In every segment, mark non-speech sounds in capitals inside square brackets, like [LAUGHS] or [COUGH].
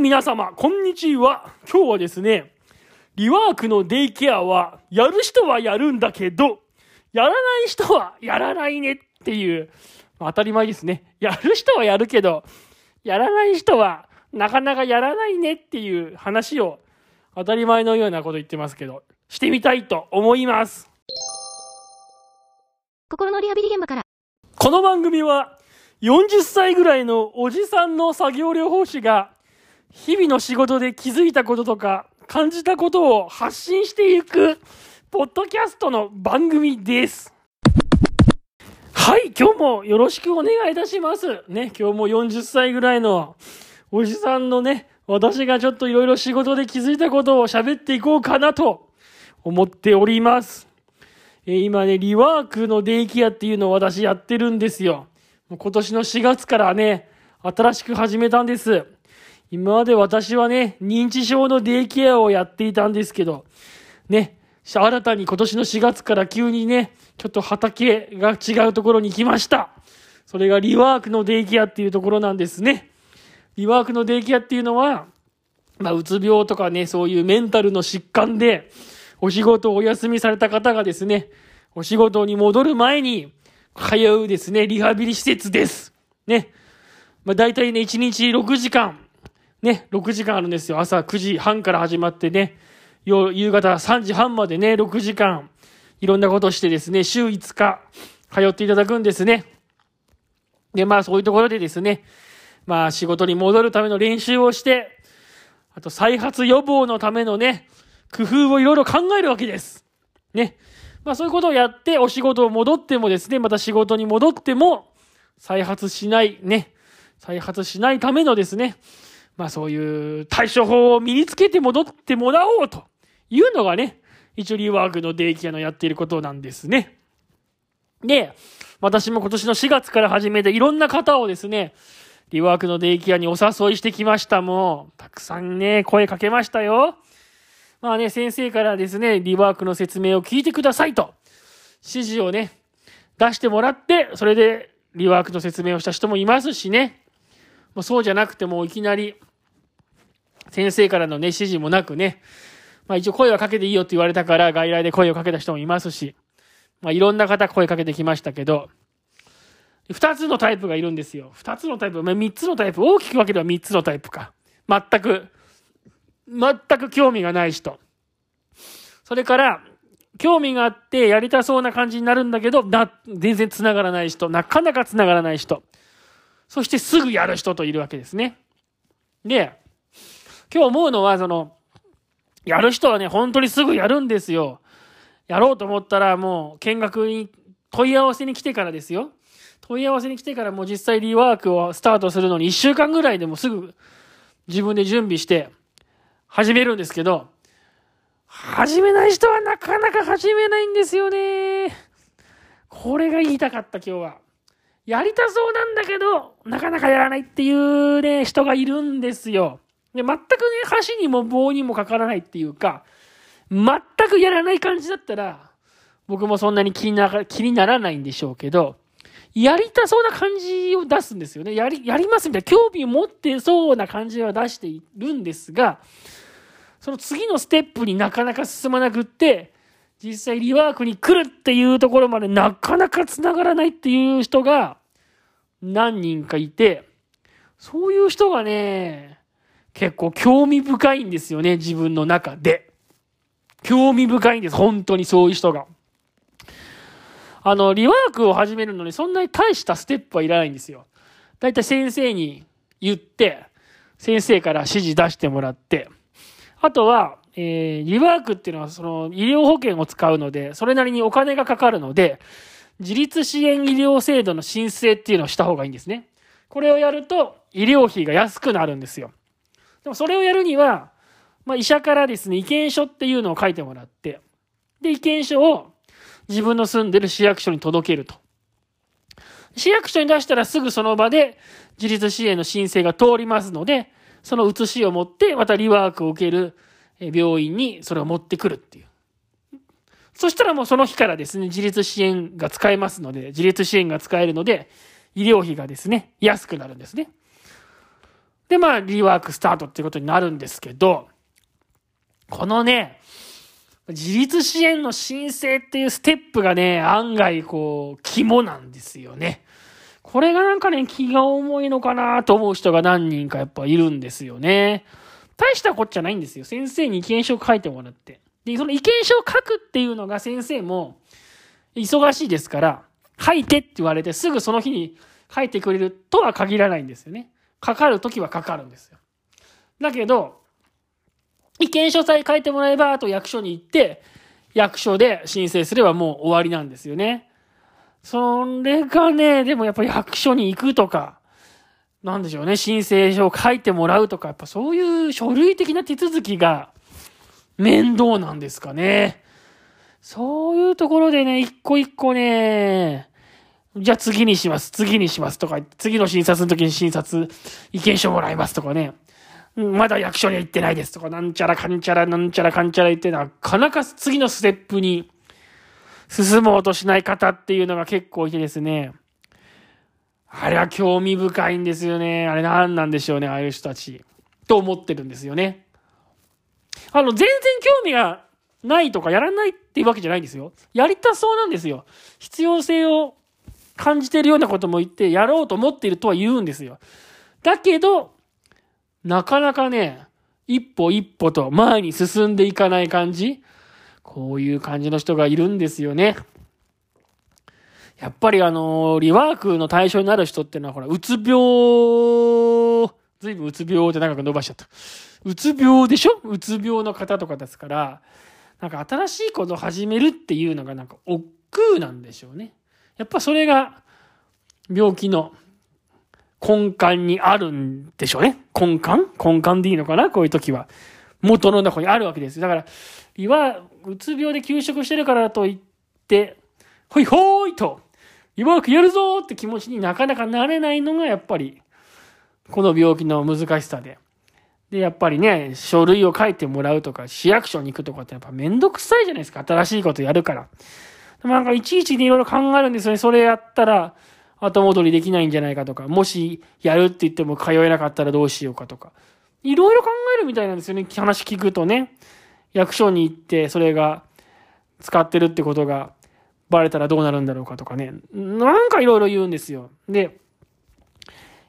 皆様、こんにちは。今日はですね、リワークのデイケアは、やる人はやるんだけど、やらない人はやらないねっていう、まあ当たり前ですね。やる人はやるけど、やらない人はなかなかやらないねっていう話を当たり前のようなこと言ってますけど、してみたいと思います。心のリハビリ現場から。この番組は40歳ぐらいのおじさんの作業療法士が日々の仕事で気づいたこととか感じたことを発信していくポッドキャストの番組です。はい、今日もよろしくお願いいたします。ね、今日も40歳ぐらいのおじさんのね、私がちょっといろいろ仕事で気づいたことを喋っていこうかなと思っております。えー今ね、リワークのデイケアっていうのを私やってるんですよ。もう今年の4月からね、新しく始めたんです。今まで私はね、認知症のデイケアをやっていたんですけど、ね、新たに今年の4月から急にね、ちょっと畑が違うところに来ました。それがリワークのデイケアっていうところなんですね。リワークのデイケアっていうのは、まあ、うつ病とかね、そういうメンタルの疾患で、お仕事をお休みされた方がですね、お仕事に戻る前に通うですね、リハビリ施設です。ね。まあ、大体ね、1日6時間、ね、6時間あるんですよ。朝9時半から始まってね、夕方3時半までね、6時間、いろんなことしてですね、週5日通っていただくんですね。で、まあそういうところでですね、まあ仕事に戻るための練習をして、あと再発予防のためのね、工夫をいろいろ考えるわけです。ね。まあそういうことをやって、お仕事を戻ってもですね、また仕事に戻っても、再発しない、ね。再発しないためのですね、まあそういう対処法を身につけて戻ってもらおうというのがね、一応リワークのデイケアのやっていることなんですね。で、私も今年の4月から始めていろんな方をですね、リワークのデイケアにお誘いしてきました。もう、たくさんね、声かけましたよ。まあね、先生からですね、リワークの説明を聞いてくださいと、指示をね、出してもらって、それでリワークの説明をした人もいますしね、もうそうじゃなくてもいきなり、先生からのね、指示もなくね、まあ一応声はかけていいよって言われたから、外来で声をかけた人もいますし、まあいろんな方声かけてきましたけど、二つのタイプがいるんですよ。二つのタイプ、まあ三つのタイプ、大きく分ければ三つのタイプか。全く、全く興味がない人。それから、興味があってやりたそうな感じになるんだけど、な、全然繋がらない人。なかなか繋がらない人。そしてすぐやる人といるわけですね。で、今日思うのは、その、やる人はね、本当にすぐやるんですよ。やろうと思ったら、もう、見学に問い合わせに来てからですよ。問い合わせに来てからもう実際リワークをスタートするのに1週間ぐらいでもすぐ自分で準備して始めるんですけど、始めない人はなかなか始めないんですよね。これが言いたかった今日は。やりたそうなんだけど、なかなかやらないっていうね、人がいるんですよ。で、全くね、箸にも棒にもかからないっていうか、全くやらない感じだったら、僕もそんなに気にな気にならないんでしょうけど、やりたそうな感じを出すんですよね。やり、やりますみたいな、興味を持ってそうな感じは出しているんですが、その次のステップになかなか進まなくって、実際リワークに来るっていうところまでなかなか繋がらないっていう人が何人かいて、そういう人がね、結構興味深いんですよね、自分の中で。興味深いんです、本当にそういう人が。あの、リワークを始めるのにそんなに大したステップはいらないんですよ。だいたい先生に言って、先生から指示出してもらって、あとは、えー、リワークっていうのはその医療保険を使うので、それなりにお金がかかるので、自立支援医療制度の申請っていうのをした方がいいんですね。これをやると医療費が安くなるんですよ。でもそれをやるには、まあ、医者からですね、意見書っていうのを書いてもらって、で、意見書を自分の住んでる市役所に届けると。市役所に出したらすぐその場で自立支援の申請が通りますので、その写しを持って、またリワークを受ける病院にそれを持ってくるっていう。そしたらもうその日からですね、自立支援が使えますので、自立支援が使えるので、医療費がですね、安くなるんですね。で、まあ、リワークスタートっていうことになるんですけど、このね、自立支援の申請っていうステップがね、案外こう、肝なんですよね。これがなんかね、気が重いのかなと思う人が何人かやっぱいるんですよね。大したこっちゃないんですよ。先生に意見書を書いてもらって。で、その意見書を書くっていうのが先生も忙しいですから、書いてって言われてすぐその日に書いてくれるとは限らないんですよね。かかるときはかかるんですよ。だけど、意見書さえ書いてもらえば、あと役所に行って、役所で申請すればもう終わりなんですよね。それがね、でもやっぱり役所に行くとか、なんでしょうね、申請書を書いてもらうとか、やっぱそういう書類的な手続きが面倒なんですかね。そういうところでね、一個一個ね、じゃあ次にします、次にしますとか、次の診察の時に診察、意見書もらいますとかね。まだ役所には行ってないですとか、なんちゃらかんちゃらなんちゃらかんちゃら言ってなかなか次のステップに進もうとしない方っていうのが結構いてですね。あれは興味深いんですよね。あれ何なんでしょうね、ああいう人たち。と思ってるんですよね。あの、全然興味がないとかやらないっていうわけじゃないんですよ。やりたそうなんですよ。必要性を感じてるようなことも言って、やろうと思っているとは言うんですよ。だけど、なかなかね、一歩一歩と前に進んでいかない感じこういう感じの人がいるんですよね。やっぱりあの、リワークの対象になる人っていうのは、ほら、うつ病、ずいぶんうつ病って長く伸ばしちゃった。うつ病でしょ？うつ病の方とかですから、なんか新しいことを始めるっていうのがなんか億劫なんでしょうね。やっぱそれが病気の根幹にあるんでしょうね。根幹？根幹でいいのかな？こういう時は。元の中にあるわけです。だから、胃は、うつ病で休職してるからといって、ほいほーいと、うまくやるぞって気持ちになかなかなれないのが、やっぱり、この病気の難しさで。で、やっぱりね、書類を書いてもらうとか、市役所に行くとかってやっぱめんどくさいじゃないですか。新しいことやるから。でもなんかいちいちいろいろ考えるんですよね。それやったら、後戻りできないんじゃないかとか、もしやるって言っても通えなかったらどうしようかとか。いろいろ考えるみたいなんですよね。話聞くとね。役所に行って、それが使ってるってことがバレたらどうなるんだろうかとかね。なんかいろいろ言うんですよ。で、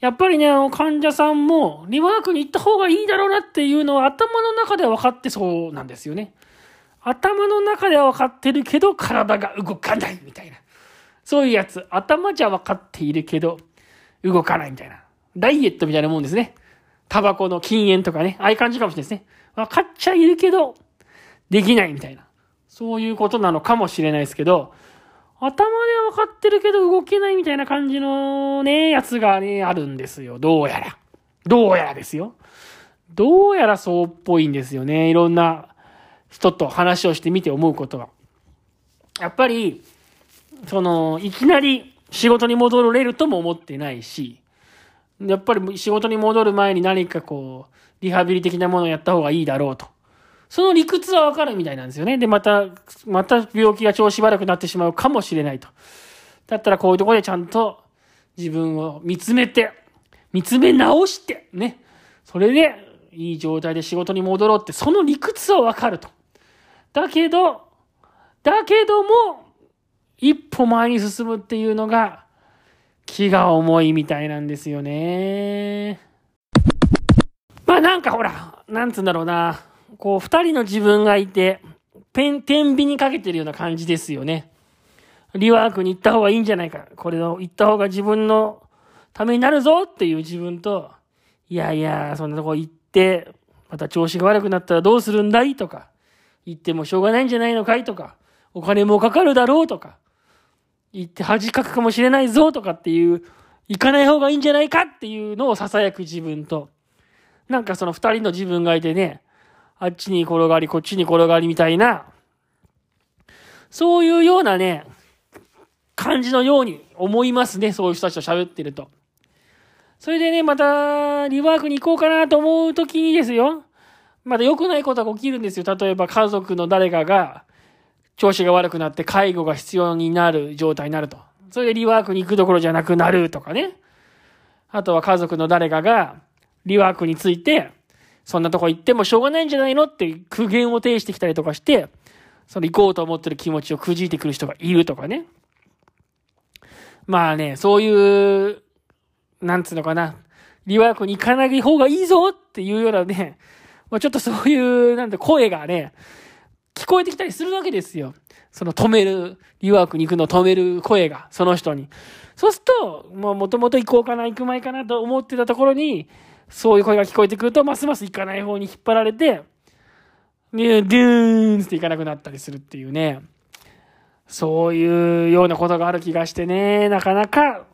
やっぱりね、あの患者さんもリワークに行った方がいいだろうなっていうのは頭の中では分かってそうなんですよね。頭の中では分かってるけど体が動かないみたいな。そういうやつ。頭じゃ分かっているけど、動かないみたいな。ダイエットみたいなもんですね。タバコの禁煙とかね。ああいう感じかもしれないですね。分かっちゃいるけど、できないみたいな。そういうことなのかもしれないですけど、頭では分かってるけど動けないみたいな感じのね、やつがね、あるんですよ。どうやら。どうやらですよ。どうやらそうっぽいんですよね。いろんな人と話をしてみて思うことが。やっぱり、その、いきなり仕事に戻れるとも思ってないし、やっぱり仕事に戻る前に何かこう、リハビリ的なものをやった方がいいだろうと。その理屈はわかるみたいなんですよね。で、また、また病気が調子悪くなってしまうかもしれないと。だったらこういうとこでちゃんと自分を見つめて、見つめ直して、ね。それで、いい状態で仕事に戻ろうって、その理屈はわかると。だけど、だけども、一歩前に進むっていうのが気が重いみたいなんですよね。まあなんかほら、なんつうんだろうな。こう、二人の自分がいて、ペン、天秤にかけてるような感じですよね。リワークに行った方がいいんじゃないか。これを行った方が自分のためになるぞっていう自分と、いやいや、そんなとこ行って、また調子が悪くなったらどうするんだいとか、行ってもしょうがないんじゃないのかいとか、お金もかかるだろうとか、行って恥かくかもしれないぞとかっていう、行かない方がいいんじゃないかっていうのを囁く自分と、なんかその二人の自分がいてね、あっちに転がり、こっちに転がりみたいな、そういうようなね、感じのように思いますね。そういう人たちと喋ってると。それでね、また、リワークに行こうかなと思うときにですよ。まだ良くないことが起きるんですよ。例えば家族の誰かが、調子が悪くなって介護が必要になる状態になると。それでリワークに行くどころじゃなくなるとかね。あとは家族の誰かがリワークについて、そんなとこ行ってもしょうがないんじゃないのって苦言を呈してきたりとかして、その行こうと思ってる気持ちをくじいてくる人がいるとかね。まあね、そういう、なんつうのかな、リワークに行かない方がいいぞっていうようなね、まあ、ちょっとそういう、なんて声がね、聞こえてきたりするわけですよ。その止める、リワークに行くのを止める声が、その人に。そうすると、もう元々行こうかな、行く前かなと思ってたところに、そういう声が聞こえてくると、ますます行かない方に引っ張られて、ね、ドゥーンって行かなくなったりするっていうね。そういうようなことがある気がしてね、なかなか、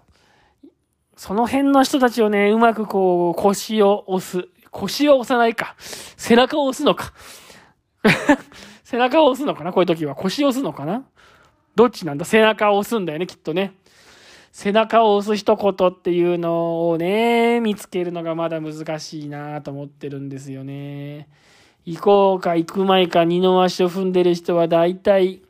その辺の人たちをね、うまくこう、腰を押す。腰を押さないか。背中を押すのか。[LAUGHS] 背中を押すのかな？こういう時は。腰を押すのかな？どっちなんだ？背中を押すんだよね、きっとね。背中を押す一言っていうのをね、見つけるのがまだ難しいなと思ってるんですよね。行こうか行く前か二の足を踏んでる人は大体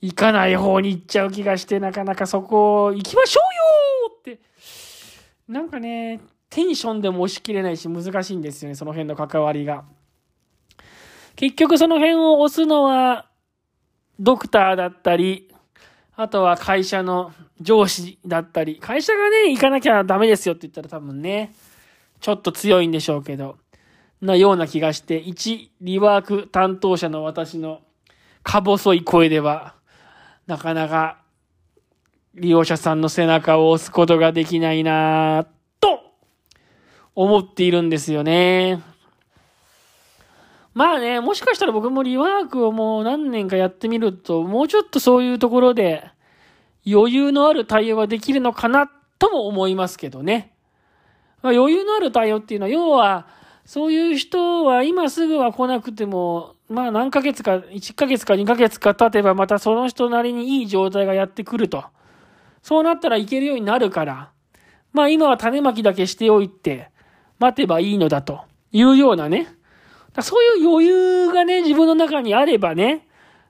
行かない方に行っちゃう気がしてなかなかそこを行きましょうよって、なんかね、テンションでも押し切れないし難しいんですよね、その辺の関わりが。結局その辺を押すのは、ドクターだったり、あとは会社の上司だったり、会社がね、行かなきゃダメですよって言ったら多分ね、ちょっと強いんでしょうけど、なような気がして、一リワーク担当者の私のか細い声では、なかなか利用者さんの背中を押すことができないなと思っているんですよね。まあね、もしかしたら僕もリワークをもう何年かやってみると、もうちょっとそういうところで余裕のある対応ができるのかなとも思いますけどね。まあ、余裕のある対応っていうのは、要は、そういう人は今すぐは来なくても、まあ何ヶ月か、1ヶ月か2ヶ月か経てばまたその人なりにいい状態がやってくると。そうなったらいけるようになるから、まあ今は種まきだけしておいて、待てばいいのだというようなね。そういう余裕がね、自分の中にあればね、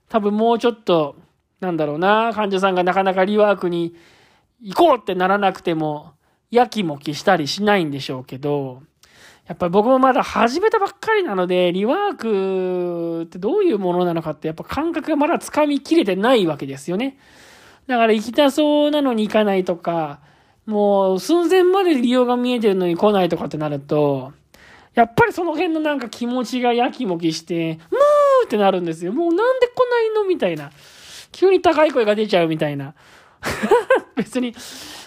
多分もうちょっと、なんだろうな、患者さんがなかなかリワークに行こうってならなくても、やきもきしたりしないんでしょうけど、やっぱり僕もまだ始めたばっかりなので、リワークってどういうものなのかって、やっぱ感覚がまだ掴みきれてないわけですよね。だから行きたそうなのに行かないとか、もう寸前まで利用が見えてるのに来ないとかってなると、やっぱりその辺のなんか気持ちがやきもきして、ムーってなるんですよ。もうなんで来ないのみたいな。急に高い声が出ちゃうみたいな。[LAUGHS] 別に、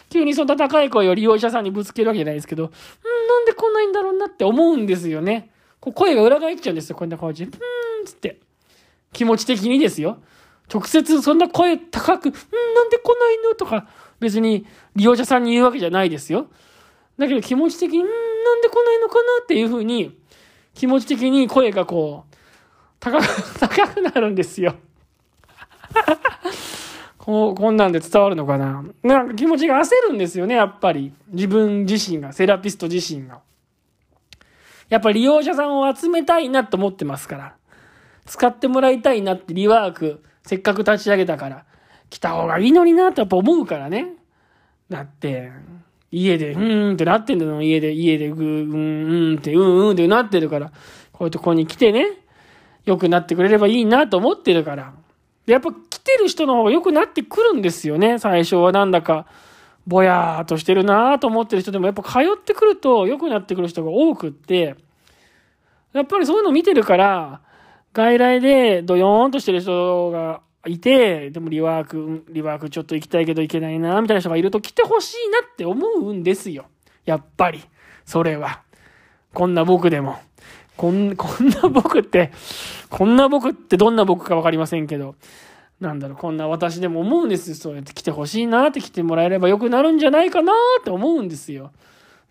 急にそんな高い声を利用者さんにぶつけるわけじゃないですけど、んなんで来ないんだろうなって思うんですよね。こう声が裏返っちゃうんですよ。こんな感じで。うーんつって。気持ち的にですよ。直接そんな声高く、んなんで来ないのとか、別に利用者さんに言うわけじゃないですよ。だけど気持ち的に、んなんで来ないのかなっていうふうに、気持ち的に声がこう、高く、[LAUGHS] 高くなるんですよ。[LAUGHS] こう、こんなんで伝わるのかななんか気持ちが焦るんですよね、やっぱり。自分自身が、セラピスト自身が。やっぱり利用者さんを集めたいなと思ってますから。使ってもらいたいなってリワーク、せっかく立ち上げたから、来た方がいいのになってやっぱ思うからね。だって、家で、うーんってなってんだよ。家で、家で、ぐー、うん、うんって、うんうんってなってるから、こういうとこに来てね、良くなってくれればいいなと思ってるから。やっぱ来てる人の方が良くなってくるんですよね。最初はなんだか、ぼやーっとしてるなーと思ってる人でも、やっぱ通ってくると良くなってくる人が多くって、やっぱりそういうの見てるから、外来でドヨーンとしてる人がいて、でもリワーク、リワークちょっと行きたいけど行けないな、みたいな人がいると来てほしいなって思うんですよ。やっぱり。それは。こんな僕でも。こん、[LAUGHS] こんな僕って、こんな僕ってどんな僕かわかりませんけど、なんだろう、こんな私でも思うんですよ。そうやって来てほしいなって来てもらえればよくなるんじゃないかなって思うんですよ。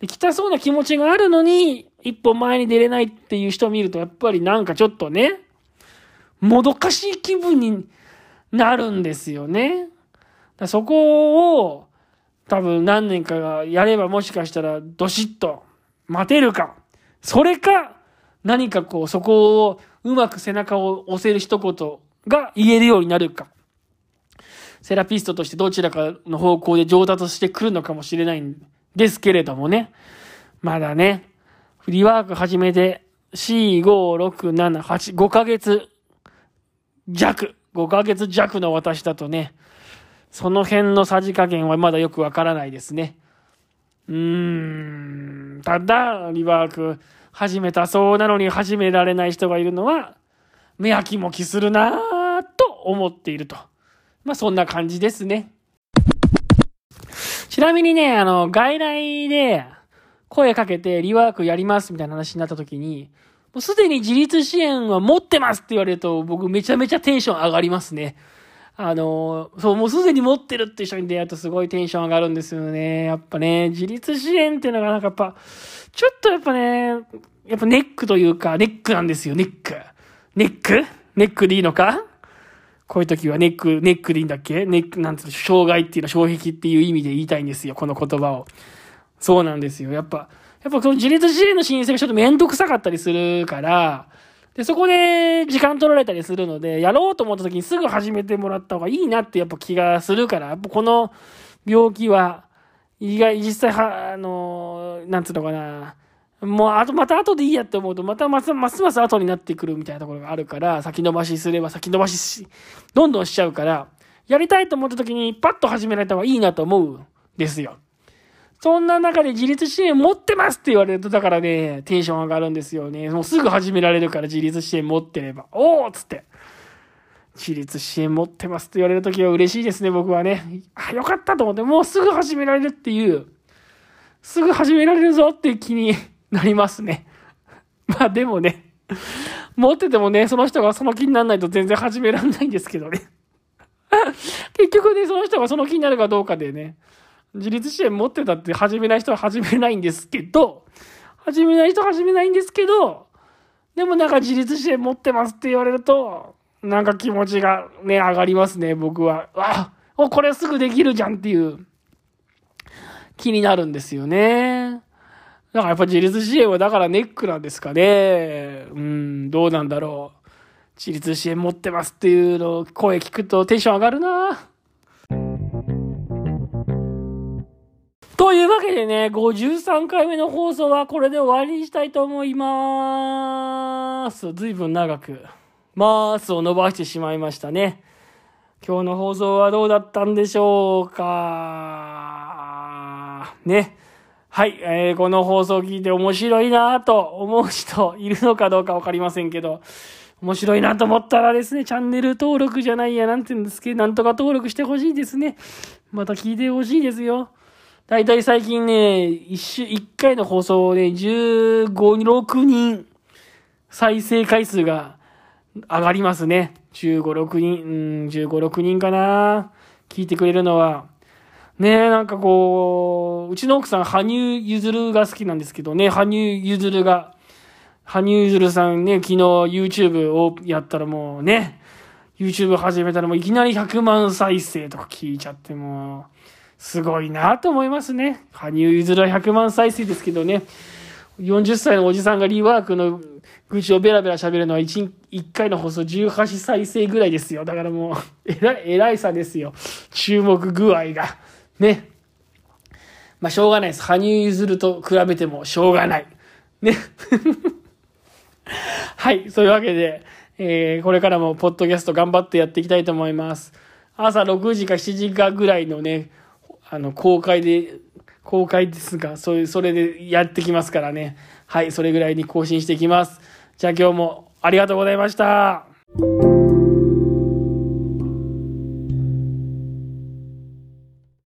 で、来たそうな気持ちがあるのに、一歩前に出れないっていう人を見ると、やっぱりなんかちょっとね、もどかしい気分になるんですよね。だそこを多分何年かがやればもしかしたらどしっと待てるか。それか何かこうそこをうまく背中を押せる一言が言えるようになるか。セラピストとしてどちらかの方向で上達してくるのかもしれないんですけれどもね。まだね、フリーワーク始めて、4、5、6、7、8、5ヶ月弱、5ヶ月弱の私だとね、その辺のさじ加減はまだよくわからないですね。うーん、ただ、リワーク始めたそうなのに始められない人がいるのは、目やきもきするなぁと思っていると。まあそんな感じですね。ちなみにね、あの、外来で声かけてリワークやりますみたいな話になった時に、もうすでに自立支援は持ってますって言われると僕めちゃめちゃテンション上がりますね。あの、そう、もうすでに持ってるって人に出会うとすごいテンション上がるんですよね。やっぱね、自立支援っていうのがなんかやっぱ、ちょっとやっぱね、やっぱネックというか、ネックなんですよ、ネック。ネック？ネックでいいのか？こういう時はネック、ネックでいいんだっけ？ネック、なんつうの、障害っていうのは障壁っていう意味で言いたいんですよ、この言葉を。そうなんですよ。やっぱ、やっぱこの自立支援の申請がちょっとめんどくさかったりするから、で、そこで時間取られたりするので、やろうと思った時にすぐ始めてもらった方がいいなってやっぱ気がするから、やっぱこの病気は、意外、実際は、あの、なんつうのかな、もう、あと、また後でいいやって思うと、またますますます後になってくるみたいなところがあるから、先延ばしすれば先延ばしし、どんどんしちゃうから、やりたいと思った時にパッと始められた方がいいなと思うんですよ。そんな中で自立支援持ってますって言われると、だからね、テンション上がるんですよね。もうすぐ始められるから自立支援持ってれば。おーっつって。自立支援持ってますって言われるときは嬉しいですね、僕はね。あ、よかったと思って、もうすぐ始められるっていう、すぐ始められるぞっていう気に [LAUGHS] なりますね。まあでもね、持っててもね、その人がその気にならないと全然始められないんですけどね。結局ね、その人がその気になるかどうかでね、自立支援持ってたって始めない人は始めないんですけど、始めない人は始めないんですけど、でもなんか自立支援持ってますって言われると、なんか気持ちがね、上がりますね、僕は。あ、お、これすぐできるじゃんっていう気になるんですよね。だからやっぱ自立支援はだからネックなんですかね。うん、どうなんだろう。自立支援持ってますっていうのを声聞くとテンション上がるなというわけでね、53回目の放送はこれで終わりにしたいと思いまーす。ずいぶん長く、マースを伸ばしてしまいましたね。今日の放送はどうだったんでしょうかね。はい、えー、この放送を聞いて面白いなと思う人いるのかどうかわかりませんけど、面白いなと思ったらですね、チャンネル登録じゃないや、なんて言うんですけど、なんとか登録してほしいですね。また聞いてほしいですよ。だいたい最近ね、一週、一回の放送で15、6人再生回数が上がりますね。15、6人、うん、15、6人かな。聞いてくれるのは。ねえ、なんかこう、うちの奥さん、羽生結弦が好きなんですけどね、羽生結弦が、羽生結弦さんね、昨日 YouTube をやったらもうね、YouTube 始めたらもういきなり100万再生とか聞いちゃってもう、すごいなと思いますね。羽生結弦は100万再生ですけどね、40歳のおじさんがリワークの愚痴をベラベラ喋るのは 1, 1回の放送18再生ぐらいですよ。だからもう、[LAUGHS] えらい、偉いさですよ。注目具合が。ね。まあ、しょうがないです。羽生結弦と比べてもしょうがない。ね。[LAUGHS] はい。そういうわけで、えー、これからもポッドキャスト頑張ってやっていきたいと思います。朝6時か7時かぐらいのね、あの、公開で、公開ですが、そういう、それでやってきますからね。はい、それぐらいに更新していきます。じゃあ今日もありがとうございました。